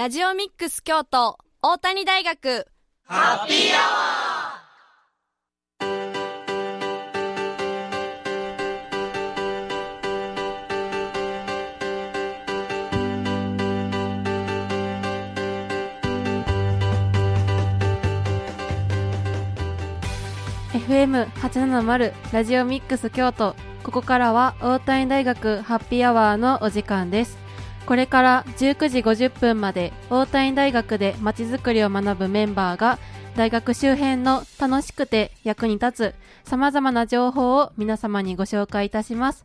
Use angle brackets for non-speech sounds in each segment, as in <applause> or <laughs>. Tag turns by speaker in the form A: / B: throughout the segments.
A: ラジオミックス京都大谷大学。
B: ハッピーアワ
C: ー FM870 ラジオミックス京都。ここからは大谷大学ハッピーアワーのお時間です。これから19時50分まで大谷大学でまちづくりを学ぶメンバーが大学周辺の楽しくて役に立つ様々な情報を皆様にご紹介いたします。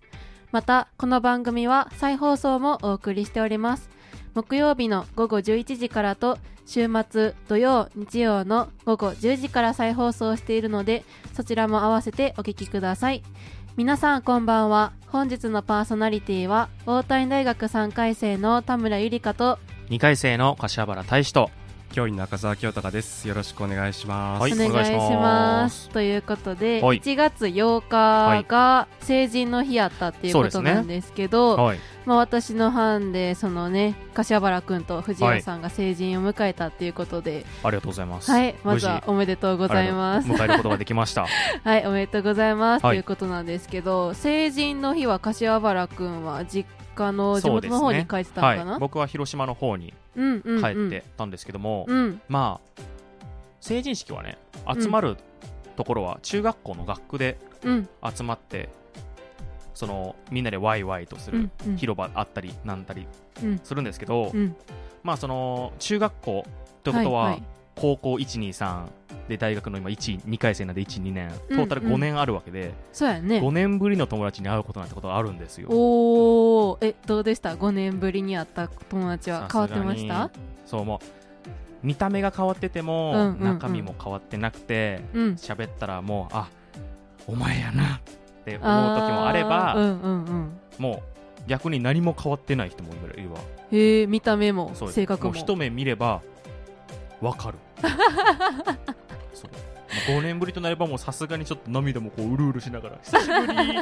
C: またこの番組は再放送もお送りしております。木曜日の午後11時からと週末土曜日曜の午後10時から再放送しているのでそちらも合わせてお聞きください。皆さんこんばんは。本日のパーソナリティは大谷大学3回生の田村ゆりかと
D: 2回生の柏原大使と。
E: 教員中澤清隆です。よろしくお願いします、
D: はい
C: お願いしま
D: ます。す
C: ということで、
D: はい。
C: 1月8日が成人の日やったっていうことなんですけど、
D: はい。
C: まあ、私の班でそのね柏原君と藤尾さんが成人を迎えたっていうことで、
D: ありがとうございます。
C: はい、まずは
D: 無事
C: おめでとうございます。
D: 迎えることができました。<laughs>
C: はい、おめでとうございます、
D: はい。
C: ということなんですけど、成人の日は柏原君は実家の地元の方に帰ってたのかな、
D: はい、僕は広島の方に
C: うんうん、うん、
D: 帰ってたんですけども、
C: うん、
D: まあ成人式はね集まるところは中学校の学区で
C: うん、
D: 集まってそのみんなでワイワイとする
C: うん、うん、
D: 広場あったりなんたり
C: うん。
D: するんですけど、
C: うん、
D: まあその中学校ということは、
C: はいはい。
D: 高校123で大学の今1 2回生なんで12年。ト
C: うん
D: ータル5年あるわけで、
C: そうやね。
D: 5。年ぶりの友達に会うことなんてことがあるんですよ。
C: おー、え、どうでした ?5 年ぶりに会った友達は？変わってました？
D: そうもう見た目が変わってても、
C: うんうんうん。
D: 中身も変わってなくて
C: うん。
D: 喋ったらもうあお前やなって思う時もあれば
C: ーうんうんうん。
D: もう逆に何も変わってない人もいるわ
C: へえ、見た目も性格も。
D: う一目見ればわかる <laughs> そう。5年ぶりとなればもうさすがにちょっと涙もこううるうるしながら久しぶり。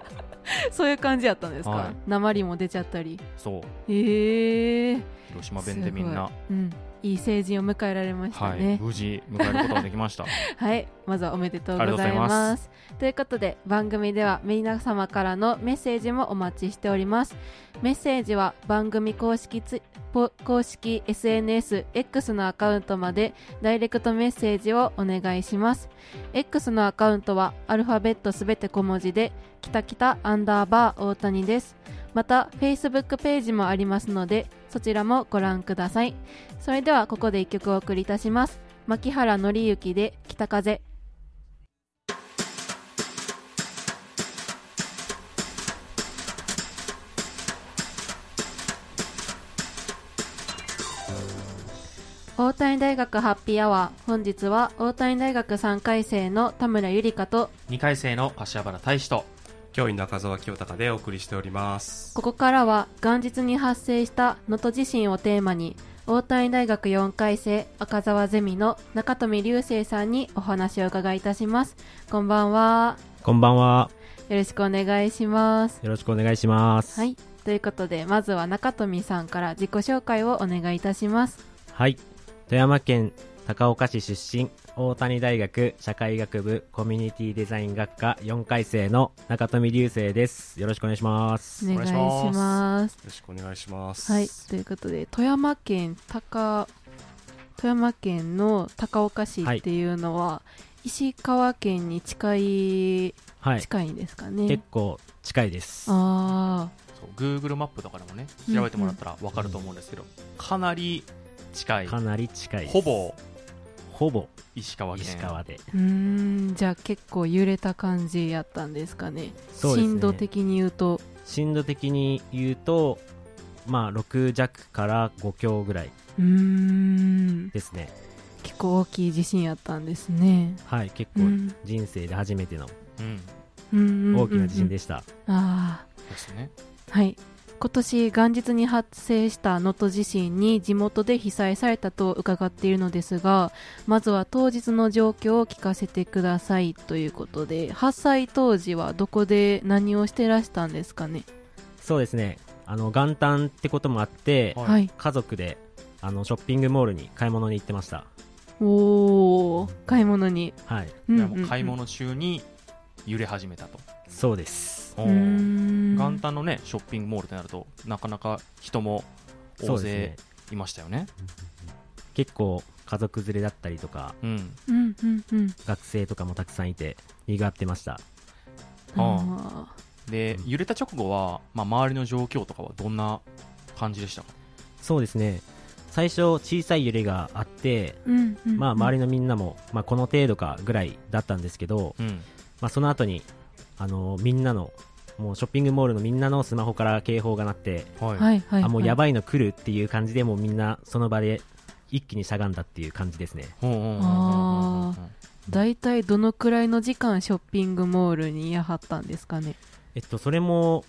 D: <laughs>
C: そういう感じやったんですか、
D: はい。
C: 鉛も出ちゃったり。
D: そう。
C: へえ。
D: 広島弁でみんな
C: うん。いい成人を迎えられました
D: はい、
C: ね。
D: 無事迎えることができました <laughs>
C: はい、まずはおめでとうございま。
D: ます
C: ということで番組では皆様からのメッセージもお待ちしております。メッセージは番組公式ツ公式 SNS X のアカウントまでダイレクトメッセージをお願いします。X のアカウントはアルファベットすべて小文字できたきたアンダーバー大谷です。また Facebook ページもありますのでそちらもご覧ください。それではここで一曲お送りいたします。牧原紀之で北風大谷大学ハッピーアワー本日は大谷大学3回生の田村ゆりかと
D: 2回生の柏原大志と
E: 教員中澤清隆でお送りしております。
C: ここからは元日に発生した能登地震をテーマに大谷大学4回生赤澤ゼミの中富隆生さんにお話を伺いいたします。こんばんは。
F: こんばんは。
C: よろしくお願いします。
F: よろしくお願いします。
C: はい。ということでまずは中富さんから自己紹介をお願いいたします。
F: はい。富山県高岡市出身、大谷大学社会学部コミュニティデザイン学科4回生の中富隆生です。よろしくお願いします。
C: お願いします
E: よろしくお願いします
C: はいということで富山県高富山県の高岡市っていうのは、石川県に近い
F: はい。
C: 近いんですかね、
F: 結構近いです。
C: あ
D: そう Google マップとかでもね
C: うん
D: 調べてもらったら分かると思うんですけど、かなり近い
F: かなり近い。
D: ほぼ
F: ほぼ
D: 石川県。
F: 石川で。
C: ーうーんじゃあ結構揺れた感じやったんですかね。
F: そうですね。
C: 震度的に言うと。
F: 震度的に言うと、まあ6弱から5強ぐらいう
C: ーん。
F: ですね。
C: 結構大きい地震やったんですね。
F: はい。結構
C: うん。
F: 人生で初めての
D: うん。
C: うんうんうんうん。
F: 大きな地震でした。
C: あ
D: ですね。
C: あはい今年元日に発生した能登地震に地元で被災されたと伺っているのですがまずは当日の状況を聞かせてくださいということで発災当時はどこで何をしてらしたんですかね？
F: そうですね。あの、元旦ってこともあって、
D: はい
C: はい
F: 家族で、あのショッピングモールに買い物に行ってました
C: おお買い物に。
F: はい
D: 買い物中に揺れ始めたと。
F: そうです。
D: 元旦のね、ショッピングモールってなると、なかなか人も大勢いましたよね。
F: 結構家族連れだったりとか
D: うん。
C: うんうんうん。
F: 学生とかもたくさんいて賑わってました
C: あ
D: で、揺れた直後は、まあ、周りの状況とかはどんな感じでしたか？
F: そうですね最初小さい揺れがあって
C: ーうんうん。
F: まあ周
C: り。
F: りのみんなも、まあ、この程度かぐらいだったんですけど、
D: うん。
F: まあ、その後にあのみんなのもうショッピングモールのみんなのスマホから警報が鳴って、
D: はい。
C: はいはい。
F: あもうや
C: い。
F: ばいの来るっていう感じでもうみんなその場で一気にしゃがんだっていう感じですね
D: ほうほうほうほう
C: あ大体どのくらいの時間ショッピングモールにいやはったんですかね？
F: えっとそれも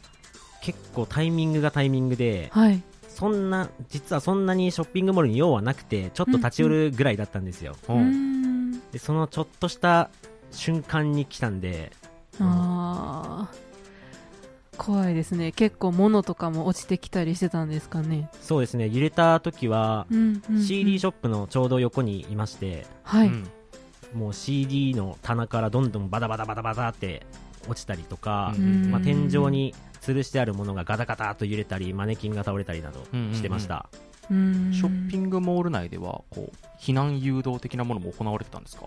F: 結構タイミングがタイミングで
C: はい。
F: そんな実はそんなにショッピングモールに用はなくてちょっと立ち寄るぐらいだったんですよ、
C: うー
D: ほうん
F: でそのちょっとした瞬間に来たんで
C: あー。怖いですね。結構物とかも落ちてきたりしてたんですかね。
F: そうですね。揺れた時は
C: うんうんうん。
F: CD ショップのちょうど横にいまして
C: はい。
D: うん。
F: もう CD の棚からどんどんバタバタバタバタって落ちたりとか、
D: うん。
F: まあ、天井に吊るしてあるものがガタガタと揺れたりマネキンが倒れたりなどしてました、
C: うーん。
D: ショッピングモール内では、こう、避難誘導的なものも行われてたんですか？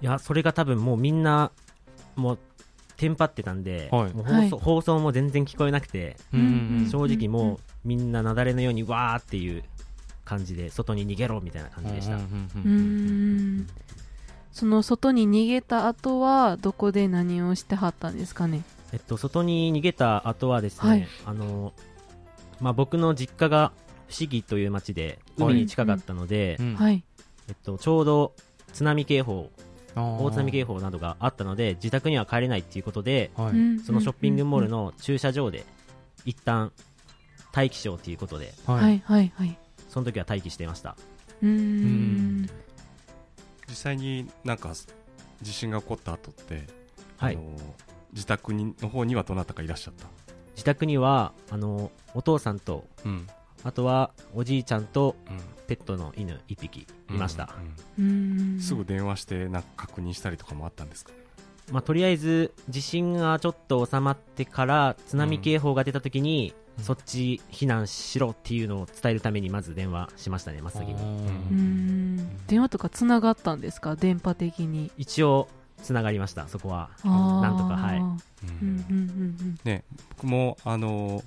F: いやそれが多分もうみんなもうテンパってたんで、
D: はい。
F: もう放送
C: はい。
F: 放送も全然聞こえなくて、正直もうみんな雪崩のようにわーっていう感じで外に逃げろみたいな感じでした、
C: その外に逃げた後はどこで何をしてはったんですかね？
F: えっと、外に逃げた後はですね、
C: はい。
F: あのまあ、僕の実家が不思議という町で海に近かったので、えっと、ちょうど津波警報大津波警報などがあったので自宅には帰れないっていうことで
D: はい。
C: うん。
F: そのショッピングモールの駐車場で一旦待機しようということで
C: は
D: はい
C: いはいはい。
F: その時は待機していました。
C: うーん。
E: 実際になんか地震が起こった後って、
F: はい。
E: あの自宅にの方にはどなたかいらっしゃった、
F: 自宅にはあのお父さんと
E: うん。
F: あとはおじいちゃんと
E: うん
F: ペットの犬1匹いました、
E: うん。
C: うーん
E: すぐ電話してなんか確認したりとかもあったんですか
F: まあ、とりあえず地震がちょっと収まってから津波警報が出た時に、
D: うん。
F: そっち避難しろっていうのを伝えるためにまず電話しましたね真っ先に。
C: うーん。電話とかつながったんですか？電波的に。
F: 一応つながりましたそこは。なんとかはい。
C: うんうんうん
E: ね、僕もあの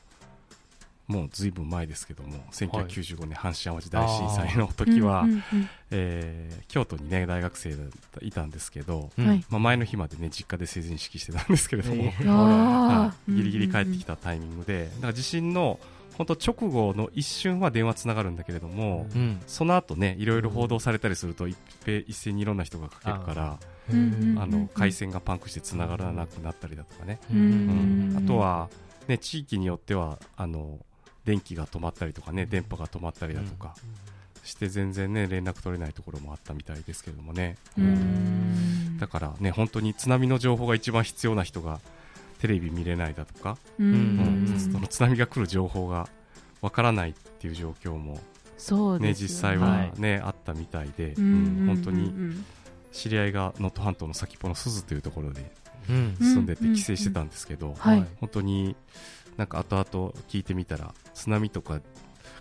E: もうずいぶん前ですけども1995年阪神・淡路大震災の
C: うん
E: 時は、
C: うんうん。
E: えー京都にね大学生がいたんですけど、まあ、前の日までね実家で成人式してたんですけれども、
F: えー。<laughs>
C: あ
E: は
C: ー
E: い。ギリギリ帰ってき
C: た
E: たタイミングで、だから地震の本当直後の一瞬は電話つながるんだけれども、
D: うん。
E: その後ねいろいろ報道されたりすると一平一斉にいろんな人がかけるから
C: うん
E: あの回線がパンクしてつながらなくなったりだとかね、あとは、ね、地域によってはあの電気が止まったりとかね電波が止まったりだとかして全然ね連絡取れないところもあったみたいですけれどもね、
C: うん。
E: だからね本当に津波の情報が一番必要な人がテレビ見れないだとか、
C: うん。
E: うんその津波が来る情報がわからないっていう状況も、ね実際はね、あったみたいで、
C: う
E: うん
C: ん
E: 本当に
C: うん
E: 知り合いが能登半島の先っぽの鈴というところで住んでて帰省してたんですけど、
C: はい。
E: 本当になんか後々聞いてみたら津波とか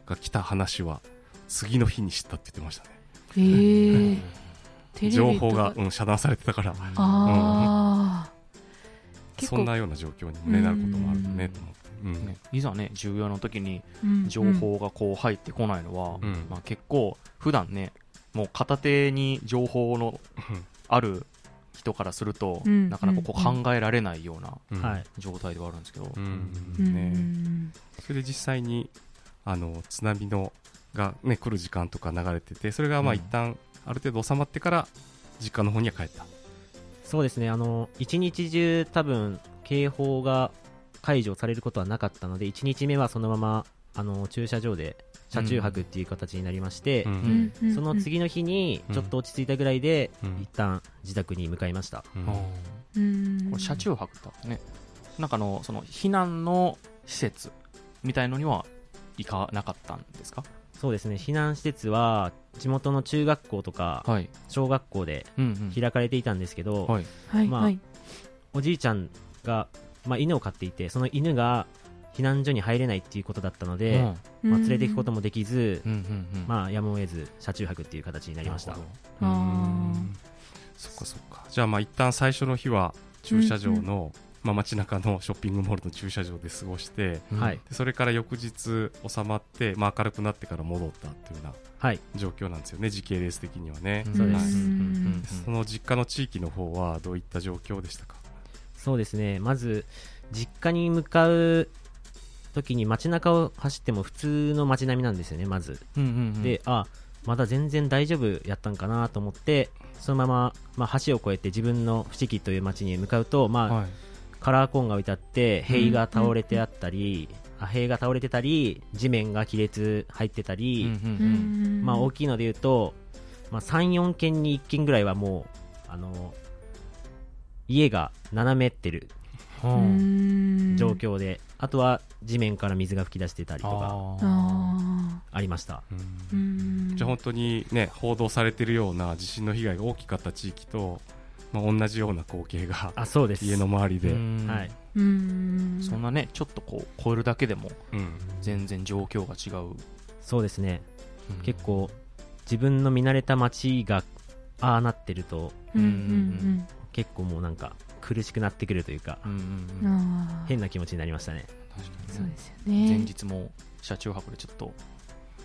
E: が来た話は次の日に知ったって言ってましたね。
C: えー。<laughs>
E: 情
C: か？
E: 報が、うん、遮断されてたから。
C: ああ結構。
E: そんなような状況にも、ね、なることもあるねと思って、うん。
D: ねいざね重要な時に
C: うん。
D: 情報がこう入ってこないのは、
E: うん。
D: まあ、結構普段ねもう片手に情報のある人からすると、
C: うん
D: なかなかこう
C: うん
D: 考えられないような状態ではあるんですけど、
E: うん。
C: うん。
E: ね、それで実際にあの津波のが、ね、来る時間とか流れててそれがまあ
D: うん。
E: 一旦ある程度収まってから実家の方には帰った、
F: そうですね。あの一日中多分警報が解除されることはなかったので1日目はそのままあの駐車場で車中泊っていう形になりまして、
E: うん。
F: その次の日にちょっと落ち着いたぐらいで、
E: うん。
F: 一旦自宅に向かいました、
E: うん。
C: うん。
D: これ車中泊ってね。なんかあのその避難の施設みたいのには行かなかったんですか？
F: そうですね。避難施設は地元の中学校とか
D: はい。
F: 小学校で。開かれていたんですけど、まあ
C: はい。
F: おじいちゃんが、まあ、犬を飼っていてその犬が避難所に入れないっていうことだったので、
D: うん。
F: まあ、連れていくこともできず、
D: うん。
F: まあ、やむを得ず車中泊っていう形になりました。
E: そっかそっか。じゃあまあ一旦最初の日は駐車場の、まあ、街中のショッピングモールの駐車場で過ごして
F: はい。
E: でそれから翌日収まって、まあ、明るくなってから戻ったっていうような
F: はい。
E: 状況なんですよね。時系列的にはね、
F: そうです。
E: はい。
C: ん
E: その実家の地域の方はどういった状況でしたか？
F: そうですね。まず実家に向かう時に街中を走っても普通の街並みなんですよねまず
D: うんうんうん。
F: で、あまだ全然大丈夫やったんかなと思ってそのまま、まあ、橋を越えて自分の伏木という町に向かうと、まあ
D: はい。
F: カラーコーンが置いてあって塀が倒れてあったり、あ塀が倒れてたり地面が亀裂入ってたり、
D: うんうん
F: まあ、大きいので言うと、まあ、34軒に1軒ぐらいはもうあの家が斜めってる
D: うん。
F: 状況で、あとは地面から水が噴き出してたりとか
D: あ
F: りました。
E: じゃあ本当にね報道されてるような地震の被害が大きかった地域と、まあ、同じような光景が
F: あそうです。
E: 家の周りで、
D: うん。
F: はい、
C: うん。
D: そんなね、ちょっとこう、超えるだけでも
E: うん。
D: 全然状況が違う。
F: そうですね。
D: うん。
F: 結構自分の見慣れた街がああなってると
C: うん。うん。
F: 結構もうなんか苦しくなってくるというか
D: うんうん
C: う
D: うん
F: 変な気持ちになりましたね。
D: 確かにね。
C: そうですよ
D: 前
C: ね
D: 日も車中泊でちょっと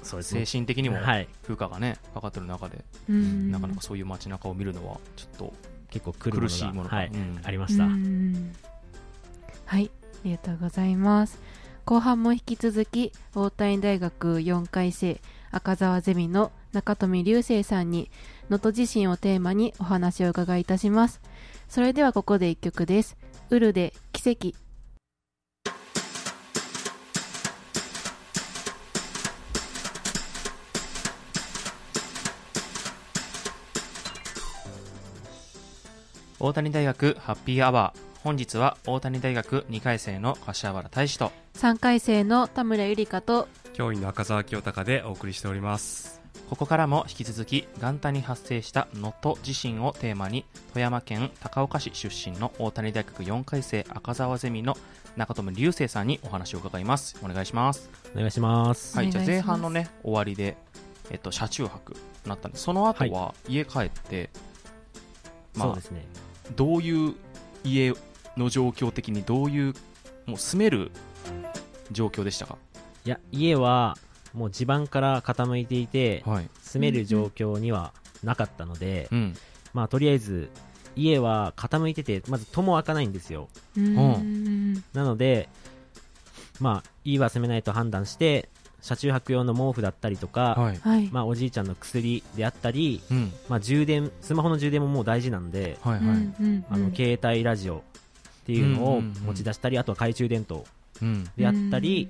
F: そうで
D: 精神的にも
F: はい。
D: 負荷がねかかってる中で、
C: うん。
D: なかなかそういう街中を見るのはちょっと
F: 結構
D: 苦しいものが、
F: はい
D: うん。
F: ありました、
C: うん。はい。ありがとうございます。後半も引き続き大谷大学4回生赤澤ゼミの中富隆生さんに能登地震をテーマにお話をお伺いいたしますそれではここで一曲です。ウルで奇跡。
D: 大谷大学ハッピーアワー本日は大谷大学2回生の柏原大志と
C: 3回生の田村ゆりかと
E: 教員の赤澤清隆でお送りしております
D: ここからも引き続き元旦に発生した能登地震をテーマに富山県高岡市出身の大谷大学4回生赤澤ゼミの中富隆生さんにお話を伺います。お願いします。
F: お願いします。
D: はい、じゃあ前半のね終わりで、えっと、車中泊になったんでその後は家帰って、まあ
F: そうですね。
D: どういう家の状況的にどういうもう住める状況でしたか？
F: いや家はもう地盤から傾いていて
D: はい、
F: 住める状況にはなかったので、
D: うん、
F: まあとりあえず家は傾いててまず戸も開かないんですよ。
C: うん。
F: なのでまあ家は住めないと判断して車中泊用の毛布だったりとか、
D: はい、
C: はい。
F: まあ、おじいちゃんの薬であったり、
D: うん、
F: まあ、充電スマホの充電ももう大事なんで、
D: はいはい、
C: うんうん
F: あの携帯ラジオっていうのを
D: うんうんうん
F: 持ち出したり、あとは懐中電灯
D: うん、
F: であったり、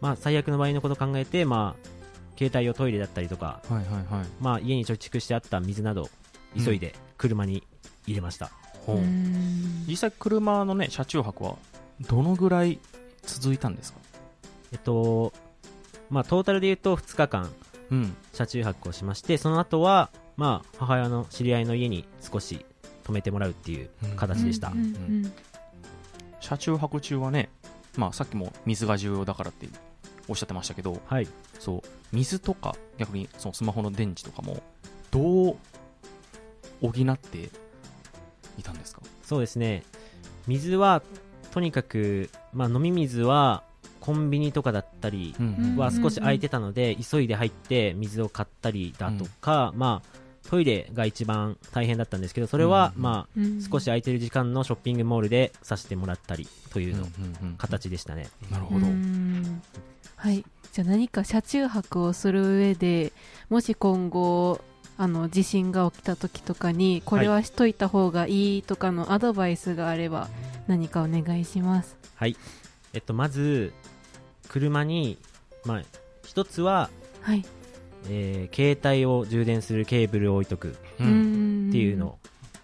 F: まあ、最悪の場合のことを考えて、まあ、携帯用トイレだったりとか、
D: はいはいはい。
F: まあ、家に貯蓄してあった水など急いで車に入れました、
D: ほう。
C: うん。
D: 実際車のね車中泊はどのぐらい続いたんですか？
F: えっとまあ、トータルで言うと2日間
D: うん。
F: 車中泊をしましてその後はまあ母親の知り合いの家に少し泊めてもらうっていう形でした、
C: うんうん
D: 車中泊中はね、まあ、さっきも水が重要だからっておっしゃってましたけど
F: はい。
D: そう水とか逆にそのスマホの電池とかもどう補っていたんですか？
F: そうですね。水はとにかく、まあ、飲み水はコンビニとかだったり
D: うん
F: は少し空いてたので、急いで入って水を買ったりだとか、まあトイレが一番大変だったんですけどそれは、
D: うん
F: まあ
C: うん。
F: 少し空いてる時間のショッピングモールでさせてもらったりというの、
D: うんうんうん。
F: 形でしたね。
D: なるほど、
C: うんはい。じゃあ何か車中泊をする上でもし今後あの地震が起きた時とかにこれはしといた方がいいとかのアドバイスがあれば何かお願いします。
F: はい。えっとまず車にまあ一つは、
C: はい。
F: えー携帯を充電するケーブルを置いとく。っていうの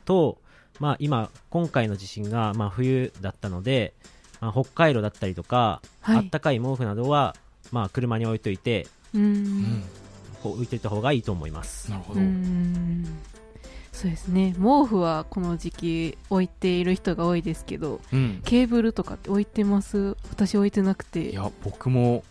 F: と、まあ、今、今回の地震が、まあ、冬だったので、まあ、北海道だったりとか、
C: はい。
F: あったかい毛布などは、まあ、車に置いといて、
C: う
D: うん。ん
F: こう置いていた方がいいと思います。
D: なるほど、
C: うん。そうですね。毛布はこの時期置いている人が多いですけど
D: うん。
C: ケーブルとかって置いてます？私置いてなくて。
D: いや僕も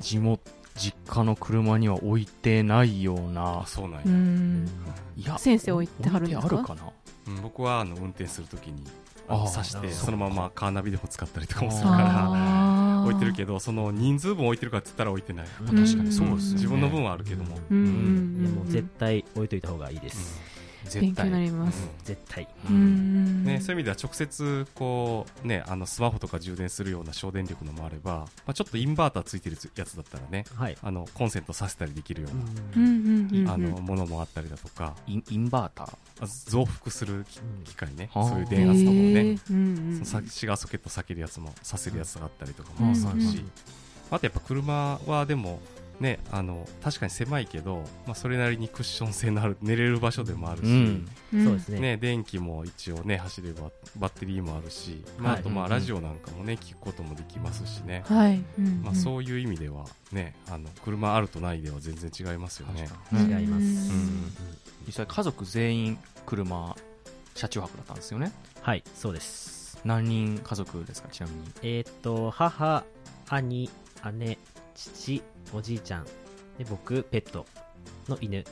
D: 地元実家の車には置いてないような
E: あそうなんや、
C: うん。
D: いや
C: 先生置いてはるんですか？
D: 置いてあるかな？
E: うん僕はあの運転するときに挿してそのままカーナビでも使ったりとかもするから置いてるけどその人数分置いてるかって言ったら置いてない、
F: うん。
D: 確かにそうですよね。
E: 自分の分はあるけども、
C: うん。うん。
F: もう絶対置いといた方がいいです、
C: 勉強になります。
F: 絶対。
C: う
D: うん。
C: ん
E: ね、そういう意味では直接こう、ね、あのスマホとか充電するような省電力のもあれば、まあ、ちょっとインバーターついてるやつだったらね
F: はい、
E: あのコンセントさせたりできるような、
C: うんうんうんうん
E: あのものもあったりだとか。
D: インインバーター？
E: あ増幅する機機械ね、
D: はあ
E: そういう電圧とかもね、
C: うんうん
E: そのさシガーソケット避けるやつもさせるやつがあったりとか
C: うん。
E: もあるし、
C: うん
E: あとやっぱ車はでもねあの確かに狭いけど、まあ、それなりにクッション性のある <laughs> 寝れる場所でもあるし、
F: そうですね。
E: ね、電気も一応ね走ればバッテリーもあるし、まあ、
F: はい。
E: あとまあ
D: うん
E: ラジオなんかもね聞くこともできますしね、
C: はい。うん
E: まあ、そういう意味ではねあの車あるとないでは全然違いますよね。
F: 違います、
C: うん。
D: 実際家族全員車車中泊だったんですよね？
F: はいそうです。
D: 何人家族ですか？ちなみに。
F: えーっと母兄姉父おじいちゃんで僕ペットの犬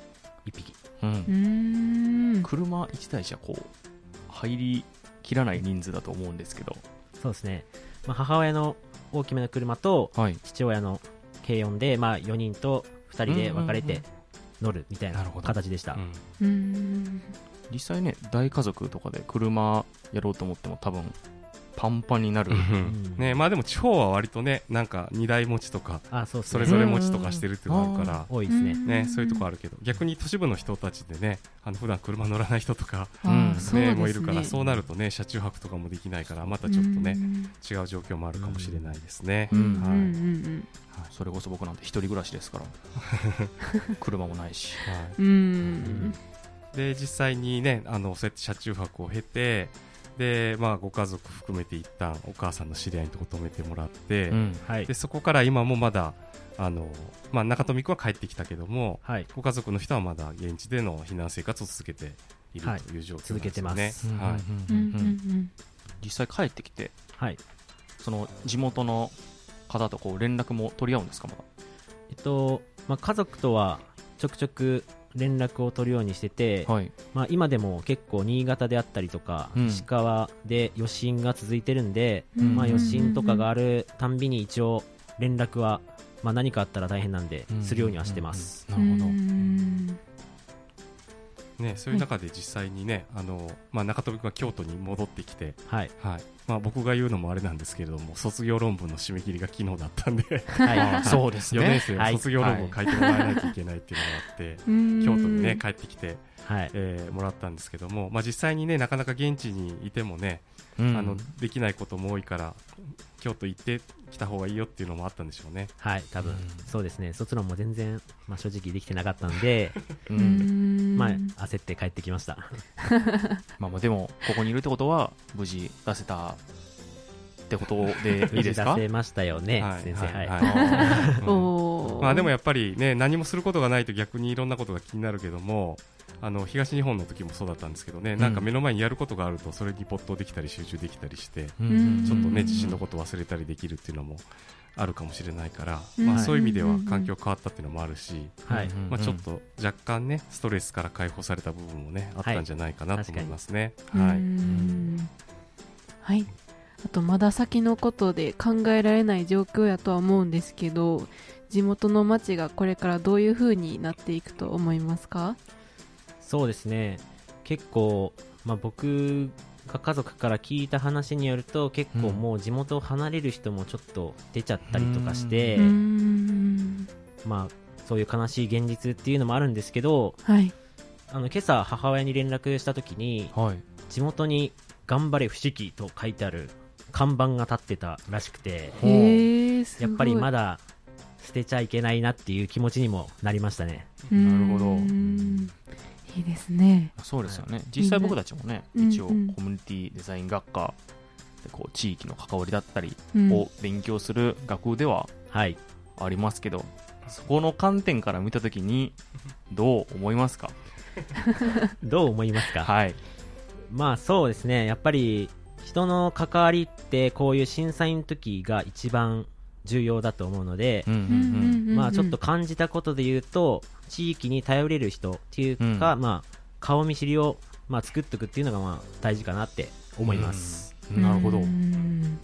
F: 一匹。
D: うん。
C: うーん。
D: 車1台じゃこう入りきらない人数だと思うんですけど。
F: そうですね、まあ、母親の大きめの車と
D: はい。
F: 父親の軽4で、まあ、4人と2人で分かれて乗るみたいな形でした、
E: うん。
C: うん。
D: 実際ね大家族とかで車やろうと思っても多分パンパンになる。
F: ん。
E: ねまあでも地方は割とねなんか荷台持ちとか
F: あそうですね。
E: それぞれ持ちとかしてるっていうのがあるから、
F: 多いですね、
E: ね、そういうとこあるけど。逆に都市部の人たちでねあの普段車乗らない人とか、
C: ね
E: ね。もういるからそうなるとね車中泊とかもできないからまたちょっとね
C: うん
E: 違う状況もあるかもしれないですね。
C: うん。
D: うん
C: うんうん
D: それこそ僕なんて一人暮らしですから。<laughs> 車もないし。
E: はい。
C: うん。うん。
E: で実際にねあのそうやって車中泊を経てで、まあ、ご家族含めて一旦お母さんの知り合いのとこ泊めてもらって、
D: うん
F: はい。
E: でそこから今もまだあの、まあ、中富君は帰ってきたけども
F: はい。
E: ご家族の人はまだ現地での避難生活を続けている
F: はい
E: とい。う状況なんですよね。
F: 続けてます。
D: 実際帰ってきて
F: はい
D: その地元の方とこう連絡も取り合うんですかまだ？
F: えっと、まあ、家族とはちょくちょく連絡を取るようにしてて、
D: はい。
F: まあ、今でも結構新潟であったりとか、
D: うん。
F: 石川で余震が続いてるんで、
C: うん。
F: まあ、余震とかがあるたんびに一応連絡は、まあ、何かあったら大変なんで
D: うん。
F: するようにはしてます、
D: なるほど。
C: うん
E: ね、そういう中で実際にね、あのまあ、中富君が京都に戻ってきて、
F: はい。
E: はい。まあ、僕が言うのもあれなんですけれども卒業論文の締め切りが昨日だったんで。
F: はい。
D: そうです
E: 4年
D: ね
E: 生の卒業論文を書いてもらえないといけないっていうのがあって、京都にね帰ってきて、
F: はい。
E: えーもらったんですけども、まあ、実際にねなかなか現地にいてもね、
D: うん。
E: あのできないことも多いから京都行ってきた方がいいよっていうのもあったんでしょうね。
F: はい多分、
D: うん。
F: そうですね。卒論も全然、まあ、正直できてなかったんで、
D: う
C: うん。ん
F: まあ、焦って帰ってきました。<laughs>
D: まあまあでもここにいるってことは無事出せたってことで <laughs> いいですか？
F: 無事出せましたよね、
E: はい
F: 先生。はい、
E: はい。
D: あ <laughs>
E: うん。
C: おー。
E: まあでもやっぱりね何もすることがないと逆にいろんなことが気になるけどもあの東日本の時もそうだったんですけどね、なんか目の前にやることがあるとそれに没頭できたり集中できたりして、
D: ー
C: うん。
E: ちょっとね
C: うん。
E: 自身のことを忘れたりできるっていうのもあるかもしれないから、
C: うん。
E: まあ、そういう意味では
C: うん
E: 環境変わったっていうのもあるし、まあ、ちょっと若干ねストレスから解放された部分もねあったんじゃないかなと思いますね。
C: う
E: はい。
C: ん。はい。あとまだ先のことで考えられない状況やとは思うんですけど地元の町がこれからどういう風になっていくと思いますか？
F: そうですね。結構、まあ、僕が家族から聞いた話によると結構
D: うん。
F: もう地元を離れる人もちょっと出ちゃったりとかして、
C: うん。
F: まあ、そういう悲しい現実っていうのもあるんですけど
C: はい。
F: あの今朝母親に連絡した時に
D: はい。
F: 地元に「頑張れ不思議」と書いてある看板が立ってたらしくてやっぱりまだ捨てちゃいけないなっていう気持ちにもなりましたね。
D: なるほど。
C: うんいいですね。
D: そうですよね。実際僕たちもね
C: うん
D: 一応コ
C: うん。
D: ミュニティデザイン学科でこう地域の関わりだったり
C: うん。
D: を勉強する学部では
F: はい。
D: ありますけどそこの観点から見たときにどう思いますか？<laughs>
F: どう思いますか？
D: はい。
F: まあそうですね、やっぱり人の関わりってこういう震災の時が一番重要だと思うのでまあちょっと感じたことで言うと、地域に頼れる人っていうか、
D: う
F: まあ顔見知りをまあ作っておくっていうのがまあ大事かなって思います。
D: うん。なるほど。
C: うん。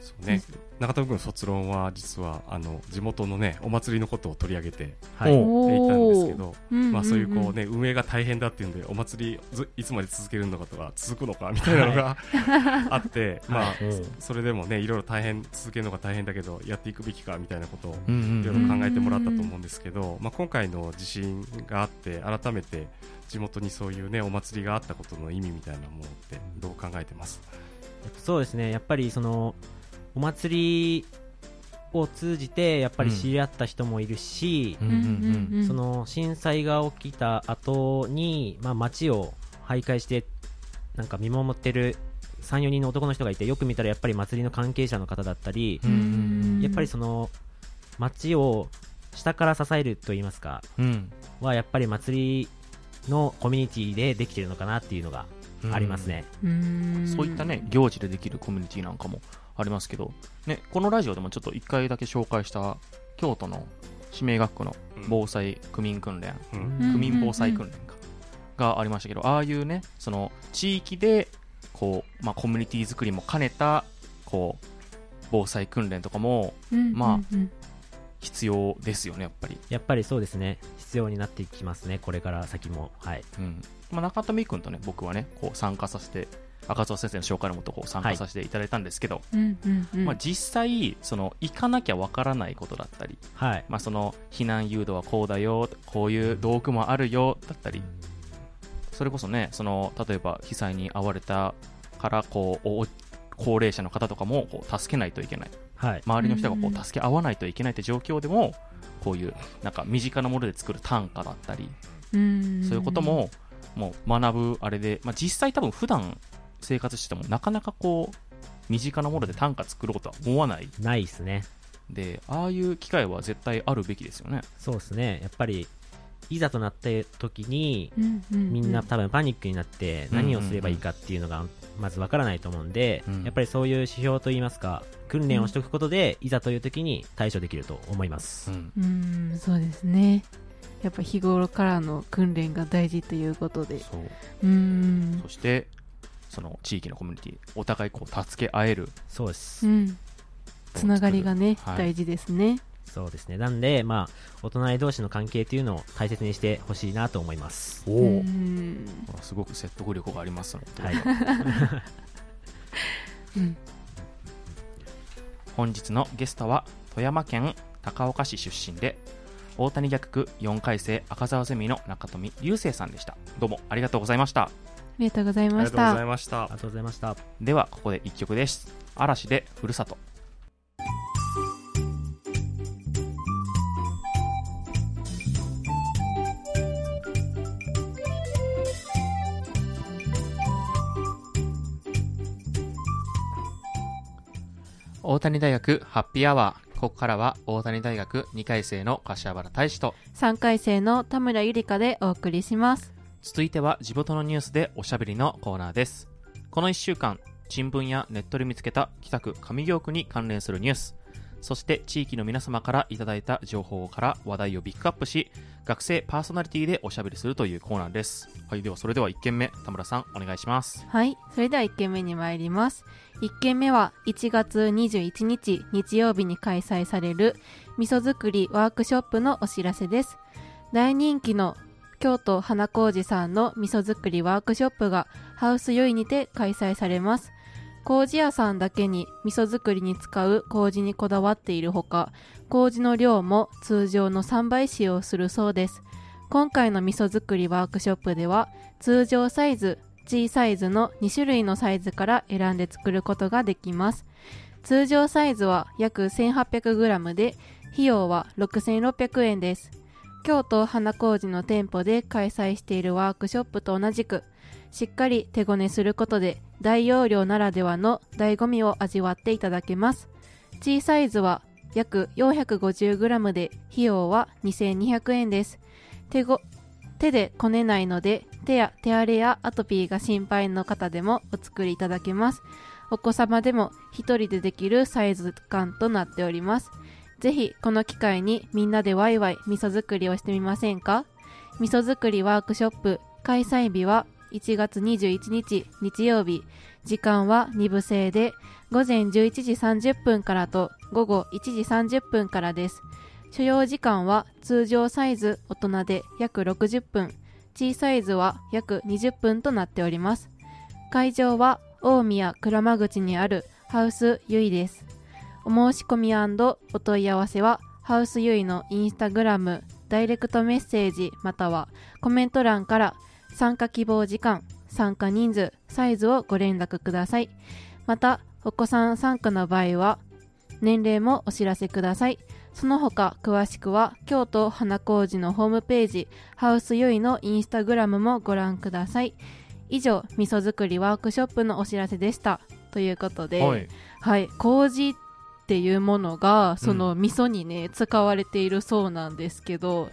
E: そうね中田君の卒論は実はあの地元のねお祭りのことを取り上げて
F: はい。
D: お
E: いたんですけど、
C: うん
E: まあ、そういうこうね運営が大変だっていうんでお祭りずいつまで続けるのかとか続くのかみたいなのが <laughs> あって、まあ
F: うん
E: それでもねいろいろ大変続けるのが大変だけどやっていくべきかみたいなことをいろいろ考えてもらったと思うんですけど、まあ、今回の地震があって改めて地元にそういうねお祭りがあったことの意味みたいなものってどう考えてます？
F: そうですね、やっぱりそのお祭りを通じてやっぱり知り合った人もいるし、
D: うん
F: その震災が起きた後に、まあ、街を徘徊してなんか見守ってる34人の男の人がいてよく見たらやっぱり祭りの関係者の方だったり、
D: うんうん。
F: やっぱりその街を下から支えるといいますか
D: うん。
F: はやっぱり祭りのコミュニティでできてるのかなっていうのがありますね。
C: うん。
D: そういったね行事でできるコミュニティなんかもありますけど、ね、このラジオでもちょっと一回だけ紹介した京都の指名学区の防災区民訓練、
E: うん。
D: 区民防災訓練か、がありましたけどああいうねその地域でこう、まあ、コミュニティ作りも兼ねたこう防災訓練とかもまあ
C: うん。
D: 必要ですよねやっぱり、
F: やっぱりそうですね。必要になっていきますねこれから先も。はい。
D: うん。まあ、中富君とね僕はねこう参加させて赤澤先生の紹介のもとこう参加させていただいたんですけど、まあ、実際その行かなきゃわからないことだったり、
F: はい。
D: まあ、その避難誘導はこうだよこういう道具もあるよだったりそれこそねその例えば被災に遭われたからこうお高齢者の方とかもこう助けないといけない。
F: はい。
D: 周りの人がこ
C: う
D: 助け合わないといけないって状況でもこういうなんか身近なもので作る短歌だったり
C: うん。
D: そういうことももう学ぶあれで、まあ、実際多分普段生活しててもなかなかこう身近なもので短歌作ろうとは思わない。
F: ないですね。
D: でああいう機会は絶対あるべきですよね。
F: そうですね。やっぱりいざとなった時に
C: うんうんうん。
F: みんな多分パニックになって何をすればいいかっていうのがまずわからないと思うんで、
D: うん。
F: やっぱりそういう指標といいますか訓練をしておくことで、いざという時に対処できると思います、
D: うん。
C: うんそうですね。やっぱ日頃からの訓練が大事ということで。
D: そう。
C: うん。
D: そしてその地域のコミュニティお互いこう助け合える。
F: そうです、
C: うん。つながりがね、
D: はい。
C: 大事ですね。
F: そうですね。なんでまあお隣同士の関係っていうのを大切にしてほしいなと思います。
D: お
C: うん。
D: すごく説得力がありますので、
F: はい。<laughs>
C: うん。
D: 本日のゲストは富山県高岡市出身で大谷逆区4回生赤澤ゼミの中富隆星さんでした。どうもありがとうございました
C: ありがとうござい
E: あり
C: ました。
E: がとうございました。
F: ありがとうございました。
D: ではここで1曲です。嵐でふるさと。大谷大学ハッピーアワー。ここからは大谷大学2回生の柏原大志と。
C: 3回生の田村ゆりかでお送りします
D: 続いては地元のニュースでおしゃべりのコーナーです。この1週間新聞やネットで見つけた北区上京区に関連するニュース。そして地域の皆様からいただいた情報から話題をピックアップし学生パーソナリティでおしゃべりするというコーナーです。はいではそれでは1件目田村さんお願いします。
C: はいそれでは1件目に参ります。1件目は1月21日日曜日に開催される味噌作りワークショップのお知らせです。大人気の京都花小路さんの味噌作りワークショップがハウスヨイにて開催されます。麹屋さんだけに味噌作りに使う麹にこだわっているほか麹の量も通常の3倍使用するそうです。今回の味噌作りワークショップでは通常サイズ G サイズの2種類のサイズから選んで作ることができます。通常サイズは約 1800g で費用は6600円です。京都花小路の店舗で開催しているワークショップと同じくしっかり手ごねすることで大容量ならではの醍醐味を味わっていただけます。G サイズは約 450g で費用は2200円です。手ご手でこねないので手や手荒れやアトピーが心配の方でもお作りいただけます。お子様でも一人でできるサイズ感となっております。ぜひこの機会にみんなでワイワイ味噌作りをしてみませんか？味噌作りワークショップ開催日は1月21日日曜日。時間は2部制で午前11時30分からと午後1時30分からです。所要時間は通常サイズ大人で約60分。小サイズは約20分となっております。会場は大宮鞍馬口にあるハウスユイです。お申し込みお問い合わせはハウスユイのインスタグラムダイレクトメッセージまたはコメント欄から参加希望時間参加人数サイズをご連絡ください。またお子さん参加の場合は年齢もお知らせください。その他詳しくは京都花小路のホームページハウスユイのインスタグラムもご覧ください。以上味噌作りワークショップのお知らせでした。ということで、
D: はい。
C: はい、麹っていうものがその味噌にね、使われているそうなんですけど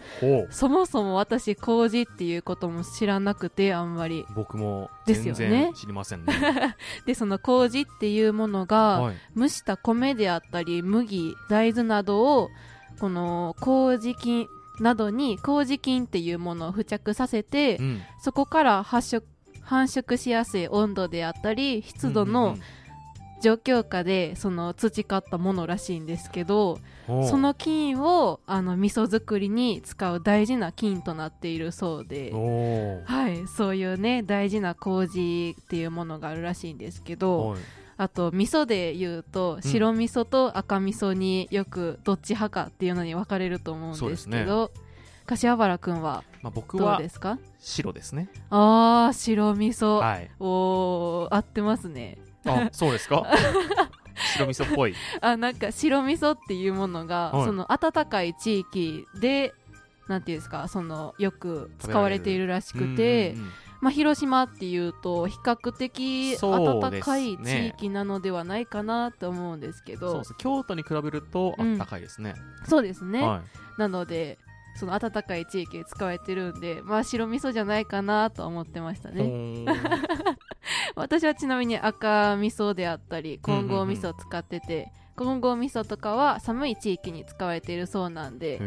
C: そもそも私麹っていうことも知らなくてあんまり。
D: 僕も
C: ですよね。
D: 全然知りませんね。<laughs>
C: でその麹っていうものが、
D: はい。
C: 蒸した米であったり麦大豆などをこの麹菌などに麹菌っていうものを付着させて、
D: うん。
C: そこから発色繁殖しやすい温度であったり湿度の状況下でその培ったものらしいんですけど、その菌をあの味噌作りに使う大事な菌となっているそうではい、そういうね大事な麹っていうものがあるらしいんですけど、
D: はい。
C: あと味噌で言うと
D: ん。
C: 白味噌と赤味噌によくどっち派かっていうのに分かれると思うんですけど柏原くんはどう
D: は
C: ですか？
D: 白ですね。
C: あー白味噌、
D: はい。
C: おー合ってますね
D: あそうですか？<laughs> 白味噌っぽい。
C: あなんか白味噌っていうものが、
D: はい。
C: その暖かい地域でなんていうんですかそのよく使われているらしくて、
D: うんうんうん。
C: まあ、広島っていうと比較的暖かい地域なのではないかなと思うんですけど。
D: そうです京都に比べると
C: うん。
D: 暖かいですね、
C: そうですね、
D: は
C: なのでその暖かい地域で使われてるんでまあ白味噌じゃないかなと思ってました
D: い、
C: ね <laughs> 私はちなみに赤味噌であったり混合味噌を使ってて、混合味噌とかは寒い地域に使われているそうなんで、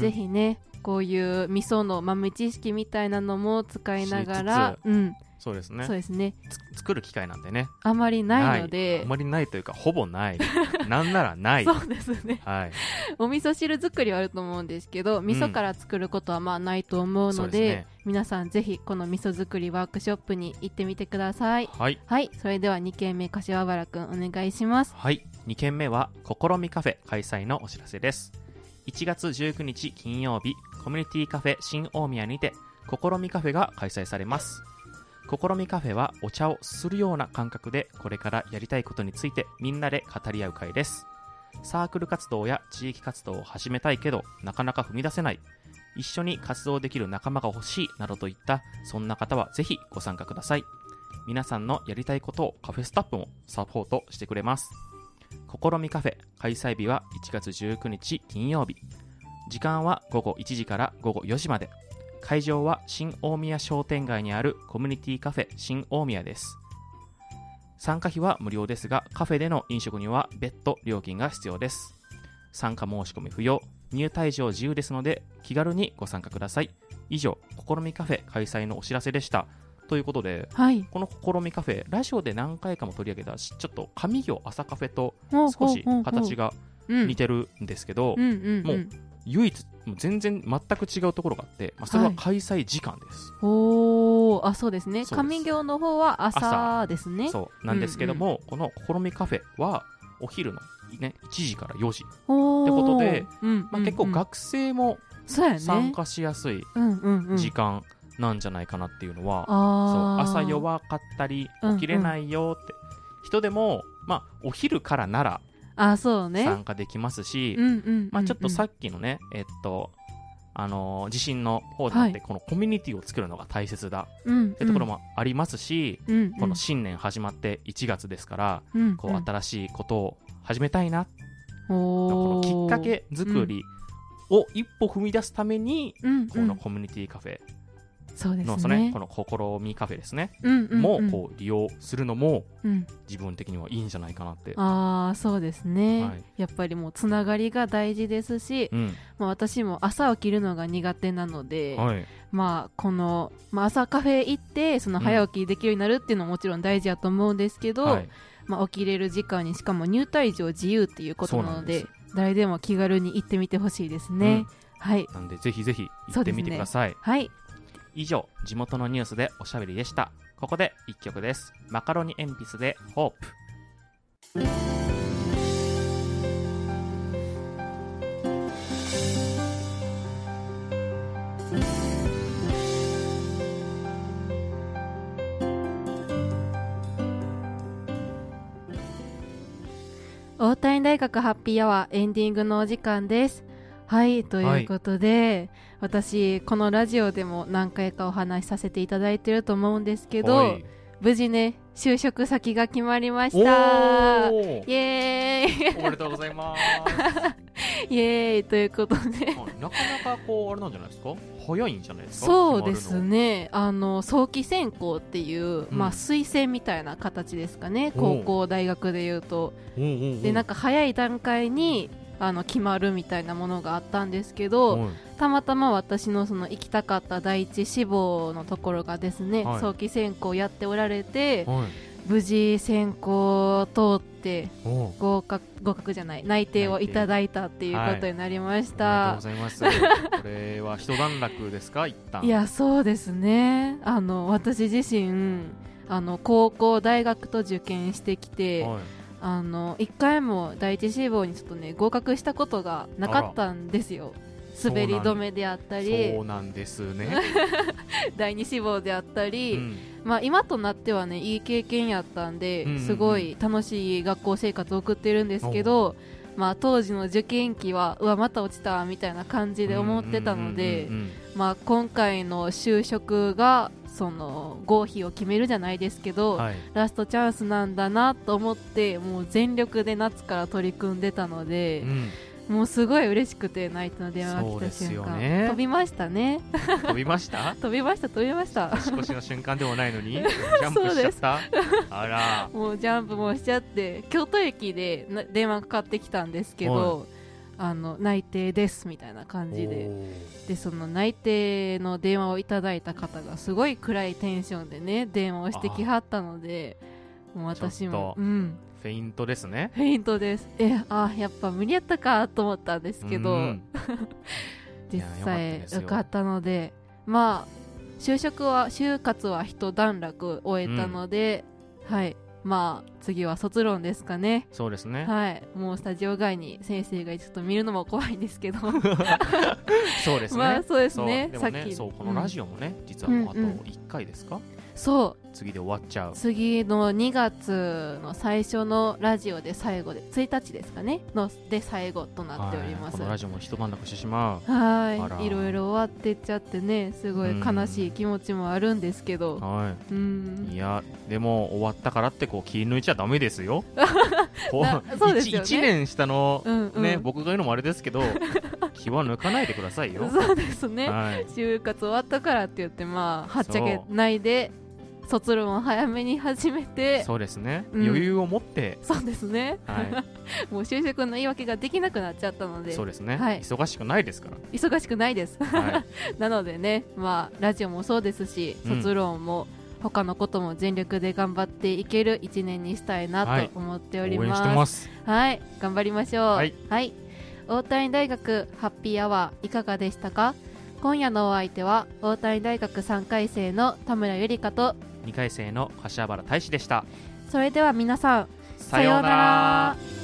C: ぜひねこういう味噌の豆知識みたいなのも使いながら
D: 知
C: うん
D: そうですね。
C: そうですね。
D: つ作る機会なんでね。
C: あまりないので。
D: あまりないというかほぼない。<laughs> なんならない。
C: そうですね。
D: はい。
C: お味噌汁作りはあると思うんですけど味噌から作ることはまあないと思うので,、
D: そうですね。
C: 皆さんぜひこの味噌作りワークショップに行ってみてください。
D: はい。
C: はい。それでは2軒目柏原くんお願いします。
D: はい。2件目は「試みカフェ」開催のお知らせです。1月19日金曜日コミュニティカフェ新大宮にて「試みカフェ」が開催されます試みカフェはお茶をするような感覚でこれからやりたいことについてみんなで語り合う会です。サークル活動や地域活動を始めたいけどなかなか踏み出せない。一緒に活動できる仲間が欲しいなどといったそんな方はぜひご参加ください。皆さんのやりたいことをカフェスタッフもサポートしてくれます。試みカフェ開催日は1月19日金曜日。時間は午後1時から午後4時まで。会場は新大宮商店街にあるコミュニティカフェ新大宮です。参加費は無料ですがカフェでの飲食には別途料金が必要です。参加申し込み不要入退場自由ですので気軽にご参加ください。以上試みカフェ開催のお知らせでした。ということで
C: はい。
D: この試みカフェラジオで何回かも取り上げたしちょっと上行朝カフェと少し形が
C: うん
D: 似てるんですけど、もう唯一全然全く違うところがあって、まあ、それは開催時間です、
C: おーあそうですね。上行の方は朝ですね。
D: そうなんですけども、この試みカフェはお昼の、ね、1時から4時、ってことで、
C: うん
D: まあ、結構
C: うんうん
D: 学生も参加しやすい
C: うんうんうん。
D: 時間なんじゃないかなっていうのは、
C: あー。
D: そう朝弱かったり
C: うんうん。
D: 起きれないよって、人でも、まあ、お昼からなら
C: あそうね。
D: 参加できますし、まあ、ちょっとさっきのね、えっと、あのー地震の方であって、
C: は
D: このコミュニティを作るのが大切だ
C: うん
D: ってところもありますし、
C: うんうん。
D: この新年始まって1月ですから、
C: うん
D: こう新しいことを始めたいな、このきっかけ作りを一歩踏み出すために、
C: うんうん。
D: このコミュニティカフェのそのね
C: ね
D: この試みカフェですね、
C: うんうんうん。
D: もこう利用するのも
C: うん。
D: 自分的にはいいんじゃないかなって。
C: ああそうですね、
D: はい。
C: やっぱりもうつながりが大事ですし、
D: うん。
C: まあ、私も朝起きるのが苦手なので、
D: はい。
C: まあこの、まあ、朝カフェ行ってその早起きできるようになるっていうのももちろん大事だと思うんですけど、
D: はい。
C: まあ、起きれる時間にしかも入退場自由っていうことなので誰でも気軽に行ってみてほしいですね、はい。
D: なんでぜひぜひ行ってみてください、
C: はい
D: 以上地元のニュースでおしゃべりでした。ここで一曲です。マカロニ鉛筆でホープ
C: 大谷大学ハッピーアワーエンディングのお時間です。はいということで、私このラジオでも何回かお話しさせていただいてると思うんですけど
D: はい。
C: 無事ね就職先が決まりました。
D: お
C: イ
D: ー
C: エーイ。
D: おめでとうございます。<laughs>
C: イエーイということで。
D: はい。なかなかこうあれなんじゃないですか？早いんじゃないですか？
C: そうですね。あの早期選考っていう、
D: うん。
C: まあ、推薦みたいな形ですかね。
D: お
C: 高校大学でいうと。でなんか早い段階にあの決まるみたいなものがあったんですけど、
D: はい。
C: たまたま私のその行きたかった第一志望のところがですね、
D: はい。
C: 早期選考やっておられて
D: はい。
C: 無事選考を通って合格合格じゃない内定をいただいたっていうことになりまし
D: おめでとう
C: た
D: ご、ざいます。<laughs> これは一段落ですか、一旦。
C: いやそうですね。あの私自身あの高校大学と受験してきて、
D: はい、
C: あの1回も第一志望にちょっとね合格したことがなかったんですよ。滑り止めであったり。
D: そうなんですね。<laughs>
C: 第二志望であったり、
D: うん。
C: まあ、今となってはねいい経験やったんで、
D: うんうんうん。
C: すごい楽しい学校生活を送ってるんですけど、まあ、当時の受験期はうわまた落ちたみたいな感じで思ってたので、今回の就職がその合否を決めるじゃないですけど、
D: うんはい、
C: ラストチャンスなんだなと思ってもう全力で夏から取り組んでたので
D: う、ん。
C: もうすごい嬉しくてナイトの電話が来た瞬間、
D: よね。
C: 飛びましたね。<laughs>
D: 飛びました？<laughs>
C: 飛びました飛びました。
D: 年越しの瞬間でもないのに、<laughs> ジャンプしちゃった？あら、
C: もうジャンプもしちゃって京都駅でな電話かかってきたんですけど、あの内定ですみたいな感じで。でその内定の電話をいただいた方がすごい暗いテンションでね電話をしてきはったのでもう私もうん。
D: フェイントですね。
C: フェイントです。えあやっぱ無理やったかと思ったんですけど、
D: うん。<laughs> い
C: 実際受かったので。まあ就職は就活は一段落終えたので、はいまあ次は卒論ですかね。
D: そうですね。
C: はい。もうスタジオ外に先生がちょっと見るのも怖いんですけど。<laughs>
D: そうですね。
C: まあそうですね。さっき
D: ねそうこのラジオもね、実はもうあと
C: うんうん。
D: 1回ですか、
C: そう
D: 次で終わっちゃう。
C: 次の2月の最初のラジオで最後で1日ですかねので最後となっております
D: はいこのラジオも一段落してしまう。
C: はいいろいろ終わってっちゃってねすごい悲しい気持ちもあるんですけど
D: は
C: うん
D: い。いや、でも終わったからってこう気抜いちゃダメですよ。<laughs> こ
C: なそうですよね
D: 1年下の
C: うんうん
D: ね、僕が言うのもあれですけど、<laughs> 気は抜かないでくださいよ。
C: そうですね
D: はい。
C: 就活終わったからって言ってまあはっちゃけないで卒論を早めに始めて
D: そうですね。
C: うん。
D: 余裕を持って、
C: そうですね。
D: は <laughs>
C: もう就職の言い訳ができなくなっちゃったの
D: い。
C: で。
D: そうですね。
C: はい。
D: 忙しくないですか
C: 忙しくないです。
D: ら。はい。<laughs>
C: なのでねまあラジオもそうですし
D: うん。
C: 卒論も他のことも全力で頑張っていける一年にしたいな
D: はい。
C: と思っており
D: 応援
C: ます,、
D: してます。
C: はい。頑張りましょう。
D: はい、
C: 大谷大学ハッピーアワーいかがでしたか？今夜のお相手は大谷大学3回生の田村ゆりかと
D: 2回生の柏原大志でした。
C: それでは皆さん
D: さようなら。